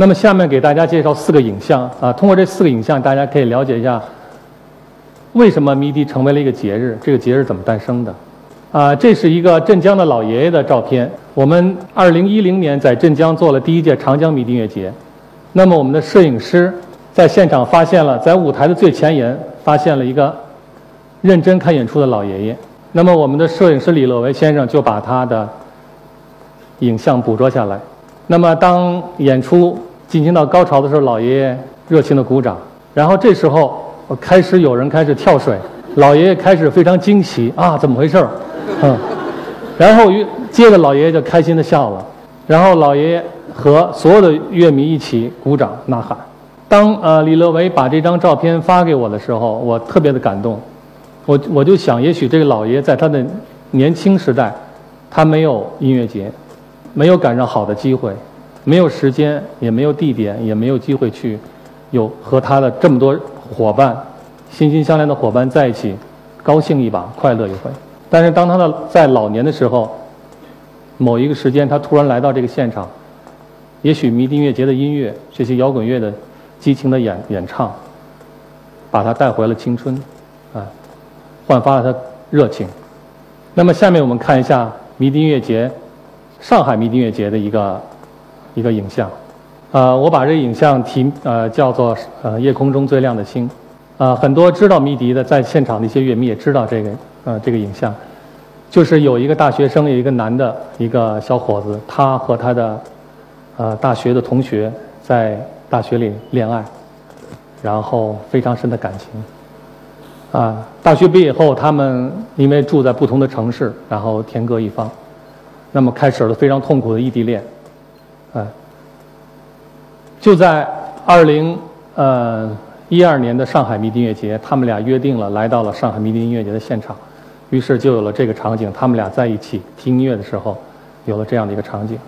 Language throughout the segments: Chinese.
那么下面给大家介绍四个影像啊，通过这四个影像，大家可以了解一下为什么迷笛成为了一个节日，这个节日怎么诞生的。啊，这是一个镇江的老爷爷的照片。我们二零一零年在镇江做了第一届长江迷笛音乐节，那么我们的摄影师在现场发现了，在舞台的最前沿发现了一个认真看演出的老爷爷。那么我们的摄影师李乐维先生就把他的影像捕捉下来。那么当演出进行到高潮的时候，老爷爷热情的鼓掌，然后这时候开始有人开始跳水，老爷爷开始非常惊奇啊，怎么回事儿？嗯，然后接着老爷爷就开心的笑了，然后老爷爷和所有的乐迷一起鼓掌呐喊。当呃李乐维把这张照片发给我的时候，我特别的感动，我我就想，也许这个老爷在他的年轻时代，他没有音乐节，没有赶上好的机会。没有时间，也没有地点，也没有机会去有和他的这么多伙伴、心心相连的伙伴在一起，高兴一把，快乐一回。但是当他的在老年的时候，某一个时间，他突然来到这个现场，也许迷笛音乐节的音乐，这些摇滚乐的激情的演演唱，把他带回了青春，啊，焕发了他热情。那么下面我们看一下迷笛音乐节，上海迷笛音乐节的一个。一个影像，呃，我把这影像题呃叫做呃夜空中最亮的星，啊，很多知道迷笛的在现场的一些乐迷也知道这个呃这个影像，就是有一个大学生有一个男的一个小伙子，他和他的呃大学的同学在大学里恋爱，然后非常深的感情，啊，大学毕业后他们因为住在不同的城市，然后天各一方，那么开始了非常痛苦的异地恋。嗯，就在二零呃一二年的上海迷笛音乐节，他们俩约定了来到了上海迷笛音乐节的现场，于是就有了这个场景。他们俩在一起听音乐的时候，有了这样的一个场景。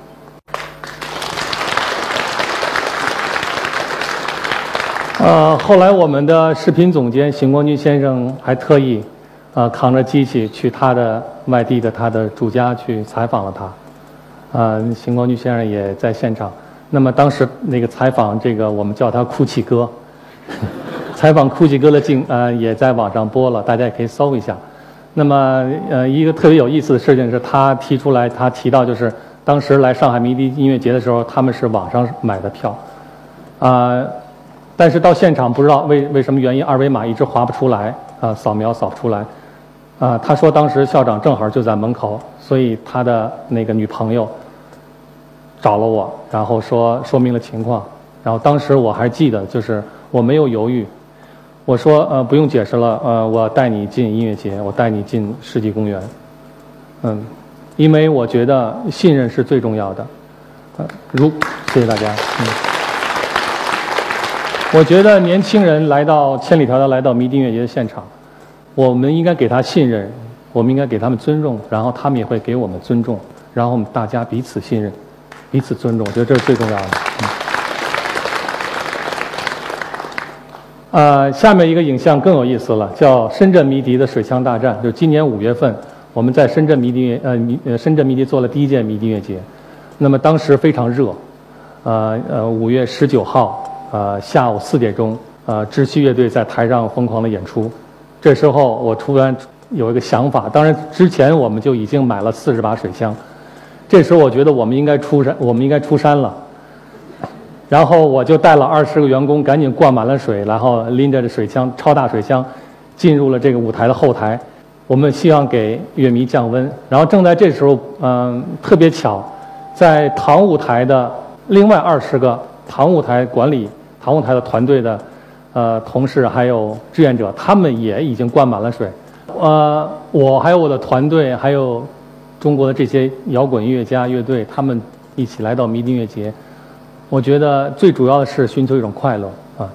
呃，后来我们的视频总监邢光军先生还特意呃扛着机器去他的外地的他的住家去采访了他。啊，邢光军先生也在现场。那么当时那个采访，这个我们叫他“哭泣哥”，采访“哭泣哥”的镜，呃，也在网上播了，大家也可以搜一下。那么，呃，一个特别有意思的事情是他提出来，他提到就是当时来上海迷笛音乐节的时候，他们是网上买的票，啊，但是到现场不知道为为什么原因，二维码一直划不出来，啊，扫描扫不出来。啊，他说当时校长正好就在门口，所以他的那个女朋友。找了我，然后说说明了情况，然后当时我还记得，就是我没有犹豫，我说呃不用解释了，呃我带你进音乐节，我带你进世纪公园，嗯，因为我觉得信任是最重要的，呃如谢谢大家，嗯，我觉得年轻人来到千里迢迢来到迷笛音乐节的现场，我们应该给他信任，我们应该给他们尊重，然后他们也会给我们尊重，然后我们大家彼此信任。彼此尊重，我觉得这是最重要的。呃，下面一个影像更有意思了，叫深圳迷笛的水枪大战。就是今年五月份，我们在深圳迷笛呃迷呃深圳迷笛做了第一届迷笛音乐节，那么当时非常热，呃呃五月十九号呃下午四点钟，呃窒息乐队在台上疯狂的演出，这时候我突然有一个想法，当然之前我们就已经买了四十把水枪。这时候我觉得我们应该出山，我们应该出山了。然后我就带了二十个员工，赶紧灌满了水，然后拎着这水枪，超大水枪，进入了这个舞台的后台。我们希望给乐迷降温。然后正在这时候，嗯，特别巧，在唐舞台的另外二十个唐舞台管理唐舞台的团队的呃同事还有志愿者，他们也已经灌满了水。呃，我还有我的团队还有。中国的这些摇滚音乐家、乐队，他们一起来到迷笛音乐节，我觉得最主要的是寻求一种快乐啊。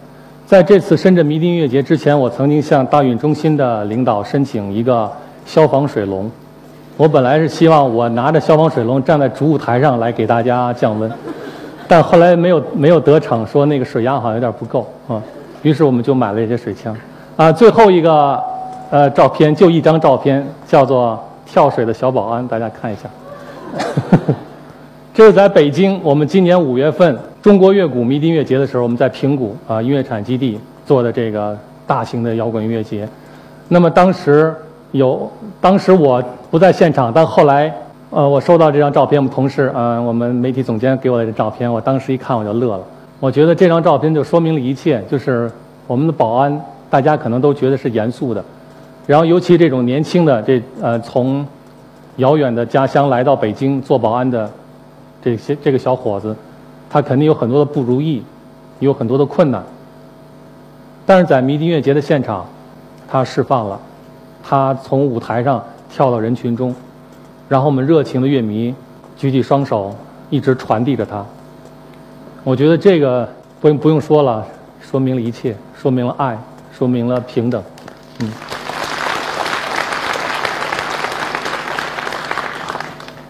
在这次深圳迷笛音乐节之前，我曾经向大运中心的领导申请一个消防水龙。我本来是希望我拿着消防水龙站在主舞台上来给大家降温，但后来没有没有得逞，说那个水压好像有点不够啊。于是我们就买了一些水枪啊。最后一个呃照片就一张照片，叫做。跳水的小保安，大家看一下。这是在北京，我们今年五月份中。国乐谷迷笛音乐节的时候，我们在平谷啊音乐产基地做的这个大型的摇滚音乐节。那么当时有，当时我不在现场，但后来呃我收到这张照片，我们同事啊我们媒体总监给我的这照片，我当时一看我就乐了。我觉得这张照片就说明了一切，就是我们的保安，大家可能都觉得是严肃的，然后尤其这种年轻的这呃从遥远的家乡来到北京做保安的这些这个小伙子，他肯定有很多的不如意，有很多的困难，但是在迷笛音乐节的现场，他释放了，他从舞台上跳到人群中，然后我们热情的乐迷举起双手，一直传递着他。我觉得这个不用不用说了，说明了一切，说明了爱，说明了平等。嗯。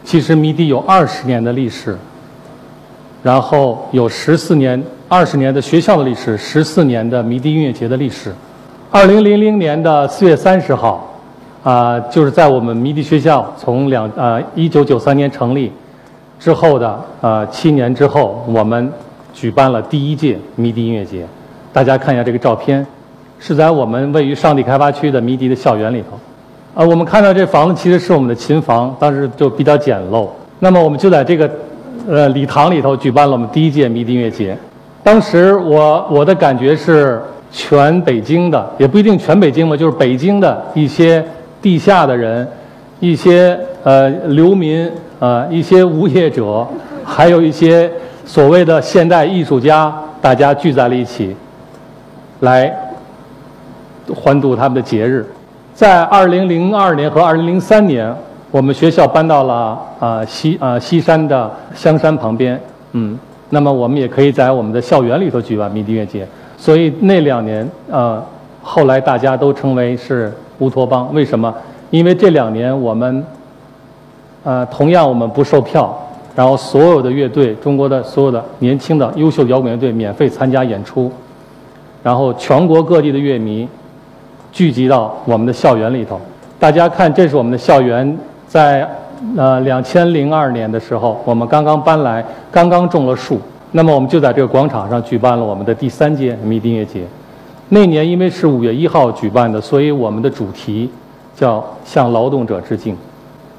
其实迷笛有二十年的历史，然后有十四年、二十年的学校的历史，十四年的迷笛音乐节的历史。二零零零年的四月三十号，啊，就是在我们迷笛学校从两呃一九九三年成立之后的呃七年之后，我们。举办了第一届迷笛音乐节，大家看一下这个照片，是在我们位于上地开发区的迷笛的校园里头。啊，我们看到这房子其实是我们的琴房，当时就比较简陋。那么我们就在这个呃礼堂里头举办了我们第一届迷笛音乐节。当时我我的感觉是，全北京的也不一定全北京嘛，就是北京的一些地下的人，一些呃流民啊，一些无业者，还有一些。所谓的现代艺术家，大家聚在了一起，来欢度他们的节日。在二零零二年和二零零三年，我们学校搬到了啊西啊西山的香山旁边，嗯，那么我们也可以在我们的校园里头举办迷笛音乐节。所以那两年啊，后来大家都称为是乌托邦。为什么？因为这两年我们，呃，同样我们不售票。然后所有的乐队，中国的所有的年轻的优秀摇滚乐队免费参加演出，然后全国各地的乐迷聚集到我们的校园里头。大家看，这是我们的校园，在呃两千零二年的时候，我们刚刚搬来，刚刚种了树。那么我们就在这个广场上举办了我们的第三届迷笛音乐节。那年因为是五月一号举办的，所以我们的主题叫向劳动者致敬。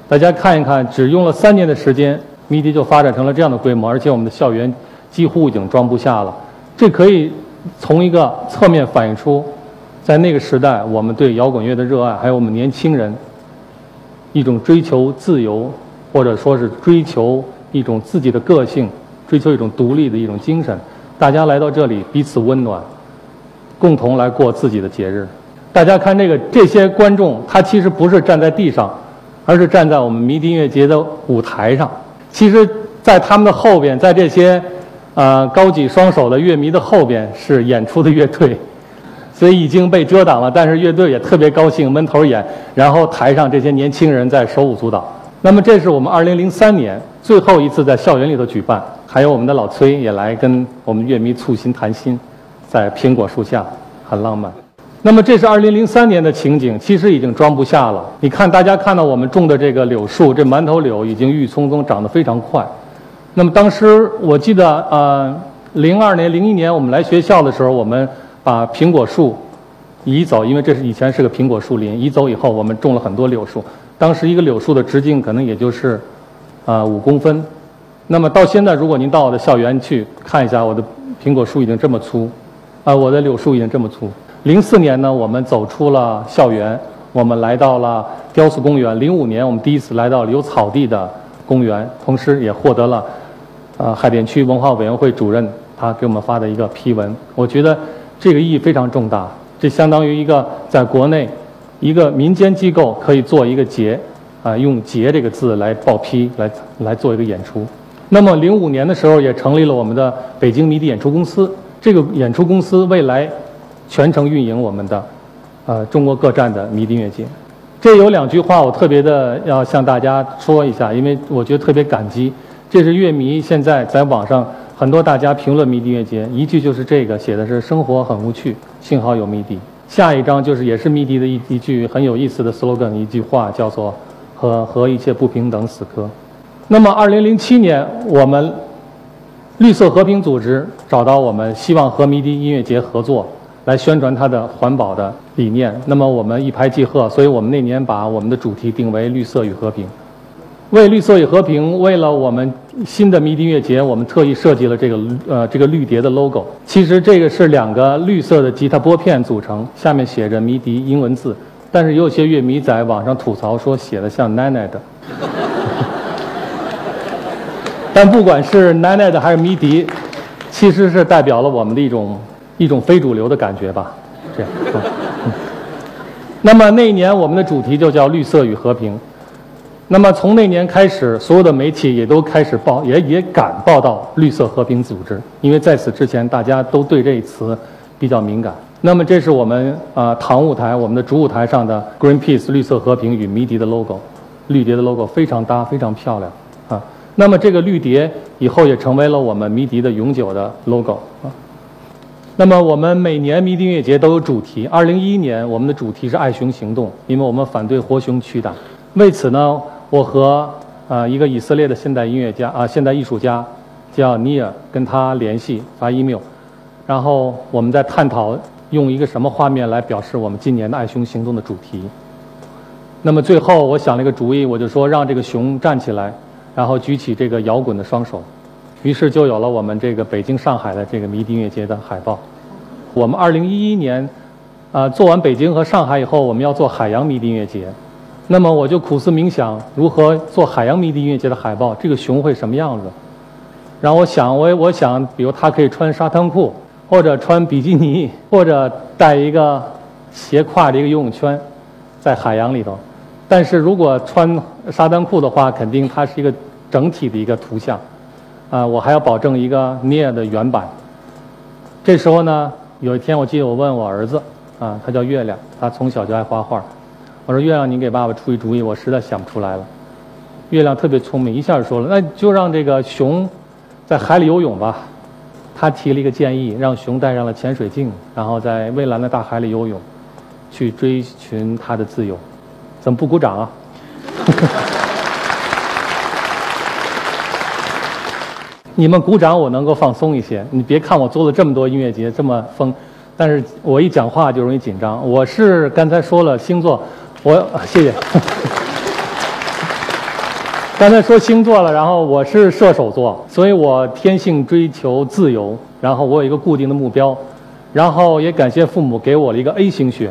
大家看一看，只用了三年的时间。迷笛就发展成了这样的规模，而且我们的校园几乎已经装不下了。这可以从一个侧面反映出，在那个时代，我们对摇滚乐的热爱，还有我们年轻人一种追求自由，或者说是追求一种自己的个性，追求一种独立的一种精神。大家来到这里，彼此温暖，共同来过自己的节日。大家看这个，这些观众他其实不是站在地上，而是站在我们迷笛音乐节的舞台上。其实，在他们的后边，在这些，呃，高举双手的乐迷的后边是演出的乐队，所以已经被遮挡了。但是乐队也特别高兴，闷头演。然后台上这些年轻人在手舞足蹈。那么，这是我们2003年最后一次在校园里头举办，还有我们的老崔也来跟我们乐迷促心谈心，在苹果树下，很浪漫。那么这是二零零三年的情景，其实已经装不下了。你看，大家看到我们种的这个柳树，这馒头柳已经郁郁葱葱，长得非常快。那么当时我记得，呃，零二年、零一年我们来学校的时候，我们把苹果树移走，因为这是以前是个苹果树林。移走以后，我们种了很多柳树。当时一个柳树的直径可能也就是啊五公分。那么到现在，如果您到我的校园去看一下，我的苹果树已经这么粗，啊，我的柳树已经这么粗。零四年呢，我们走出了校园，我们来到了雕塑公园。零五年，我们第一次来到有草地的公园，同时也获得了，呃，海淀区文化委员会主任他给我们发的一个批文。我觉得这个意义非常重大，这相当于一个在国内一个民间机构可以做一个节，啊，用“节”这个字来报批，来来做一个演出。那么零五年的时候，也成立了我们的北京迷笛演出公司。这个演出公司未来。全程运营我们的，呃，中国各站的迷笛音乐节。这有两句话，我特别的要向大家说一下，因为我觉得特别感激。这是乐迷现在在网上很多大家评论迷笛音乐节，一句就是这个，写的是“生活很无趣，幸好有迷笛”。下一张就是也是迷笛的一一句很有意思的 slogan，一句话叫做“和和一切不平等死磕”。那么，二零零七年我们绿色和平组织找到我们，希望和迷笛音乐节合作，来宣传它的环保的理念。那么我们一拍即合，所以我们那年把我们的主题定为“绿色与和平”。为绿色与和平，为了我们新的迷笛音乐节，我们特意设计了这个呃这个绿蝶的 logo。其实这个是两个绿色的吉他拨片组成，下面写着迷笛英文字，但是有些乐迷在网上吐槽说写的像奶奶的。但不管是奶奶的还是迷笛，其实是代表了我们的一种一种非主流的感觉吧。这样。那么那一年我们的主题就叫绿色与和平。那么从那年开始，所有的媒体也都开始报，也也敢报道绿色和平组织，因为在此之前大家都对这一词比较敏感。那么这是我们啊堂舞台，我们的主舞台上的 Greenpeace 绿色和平与迷笛的 logo，绿蝶的 logo 非常搭，非常漂亮啊。那么这个绿蝶以后也成为了我们迷笛的永久的 logo 啊。那么我们每年迷笛音乐节都有主题，二零一一年我们的主题是爱熊行动，因为我们反对活熊取胆。为此呢。我和啊一个以色列的现代音乐家啊现代艺术家叫尼尔跟他联系发 email，然后我们在探讨用一个什么画面来表示我们今年的爱熊行动的主题。那么最后我想了一个主意，我就说让这个熊站起来，然后举起这个摇滚的双手，于是就有了我们这个北京上海的这个迷笛音乐节的海报。我们二零一一年啊做完北京和上海以后，我们要做海洋迷笛音乐节。那么我就苦思冥想，如何做海洋迷笛音乐节的海报？这个熊会什么样子？然后我想，我我想，比如它可以穿沙滩裤，或者穿比基尼，或者带一个斜挎的一个游泳圈，在海洋里头。但是如果穿沙滩裤的话，肯定它是一个整体的一个图像。啊，我还要保证一个 Nie 的原版。这时候呢，有一天我记得我问我儿子，啊，他叫月亮，他从小就爱画画。我说：“月亮，你给爸爸出一主意，我实在想不出来了。”月亮特别聪明，一下就说了：“那就让这个熊在海里游泳吧。”他提了一个建议，让熊戴上了潜水镜，然后在蔚蓝的大海里游泳，去追寻它的自由。怎么不鼓掌啊？你们鼓掌，我能够放松一些。你别看我做了这么多音乐节，这么疯，但是我一讲话就容易紧张。我是刚才说了星座。我谢谢。刚才说星座了，然后我是射手座，所以我天性追求自由，然后我有一个固定的目标，然后也感谢父母给我了一个 A 型血，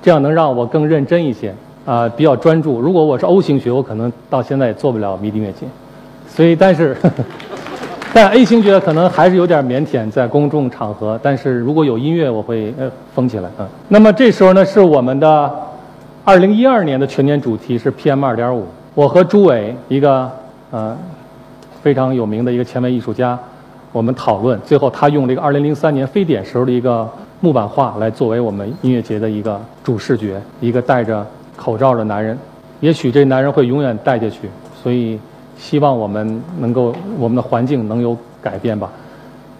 这样能让我更认真一些，啊，比较专注。如果我是 O 型血，我可能到现在也做不了迷笛乐节，所以但是，但 A 型血可能还是有点腼腆，在公众场合，但是如果有音乐，我会呃疯起来嗯。那么这时候呢，是我们的。二零一二年的全年主题是 PM 二点五。我和朱伟一个呃非常有名的一个前卫艺术家，我们讨论，最后他用这个二零零三年非典时候的一个木板画来作为我们音乐节的一个主视觉，一个戴着口罩的男人。也许这男人会永远戴下去，所以希望我们能够我们的环境能有改变吧。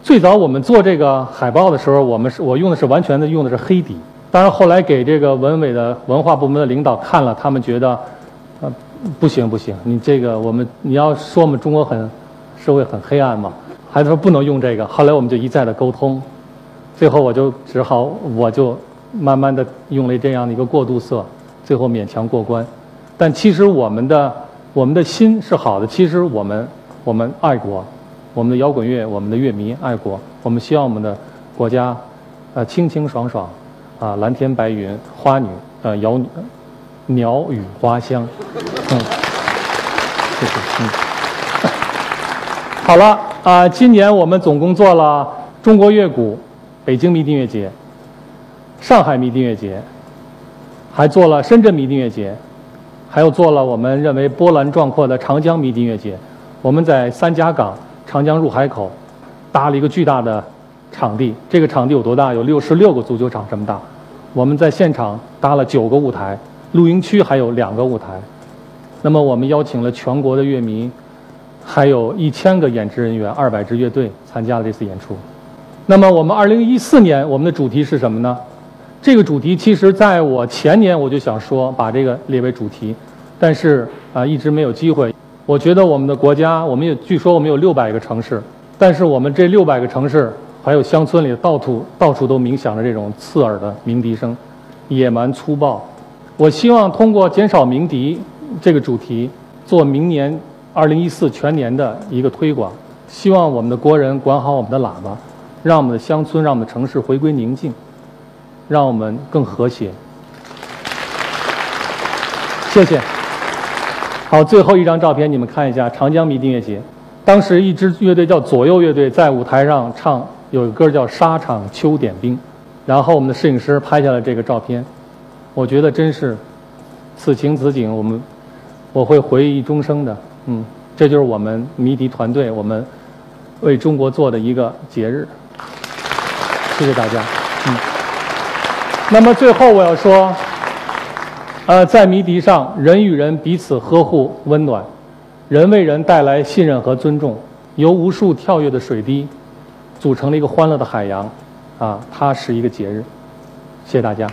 最早我们做这个海报的时候，我们是我用的是完全的用的是黑底。当然，后来给这个文委的文化部门的领导看了，他们觉得，呃，不行不行，你这个我们你要说我们中国很社会很黑暗嘛，还是说不能用这个。后来我们就一再的沟通，最后我就只好我就慢慢的用了这样的一个过渡色，最后勉强过关。但其实我们的我们的心是好的，其实我们我们爱国，我们的摇滚乐，我们的乐迷爱国，我们希望我们的国家，呃，清清爽爽。啊，蓝天白云，花女，呃，鸟女，鸟语花香，嗯，谢谢，嗯，好了，啊，今年我们总共做了中国乐谷、北京迷笛乐节、上海迷笛乐节，还做了深圳迷笛乐节，还有做了我们认为波澜壮阔的长江迷笛乐节。我们在三家港、长江入海口搭了一个巨大的。场地，这个场地有多大？有六十六个足球场这么大。我们在现场搭了九个舞台，露营区还有两个舞台。那么我们邀请了全国的乐迷，还有一千个演职人员，二百支乐队参加了这次演出。那么我们二零一四年我们的主题是什么呢？这个主题其实在我前年我就想说把这个列为主题，但是啊一直没有机会。我觉得我们的国家，我们有据说我们有六百个城市。但是我们这六百个城市还有乡村里，到处到处都鸣响着这种刺耳的鸣笛声，野蛮粗暴。我希望通过减少鸣笛这个主题，做明年二零一四全年的一个推广。希望我们的国人管好我们的喇叭，让我们的乡村、让我们的城市回归宁静，让我们更和谐。谢谢。好，最后一张照片，你们看一下长江迷笛音乐节。当时一支乐队叫左右乐队在舞台上唱，有一歌叫《沙场秋点兵》，然后我们的摄影师拍下了这个照片。我觉得真是此情此景，我们我会回忆终生的。嗯，这就是我们迷笛团队，我们为中国做的一个节日。谢谢大家。嗯。那么最后我要说。呃，在迷笛上，人与人彼此呵护、温暖，人为人带来信任和尊重，由无数跳跃的水滴组成了一个欢乐的海洋，啊，它是一个节日。谢谢大家。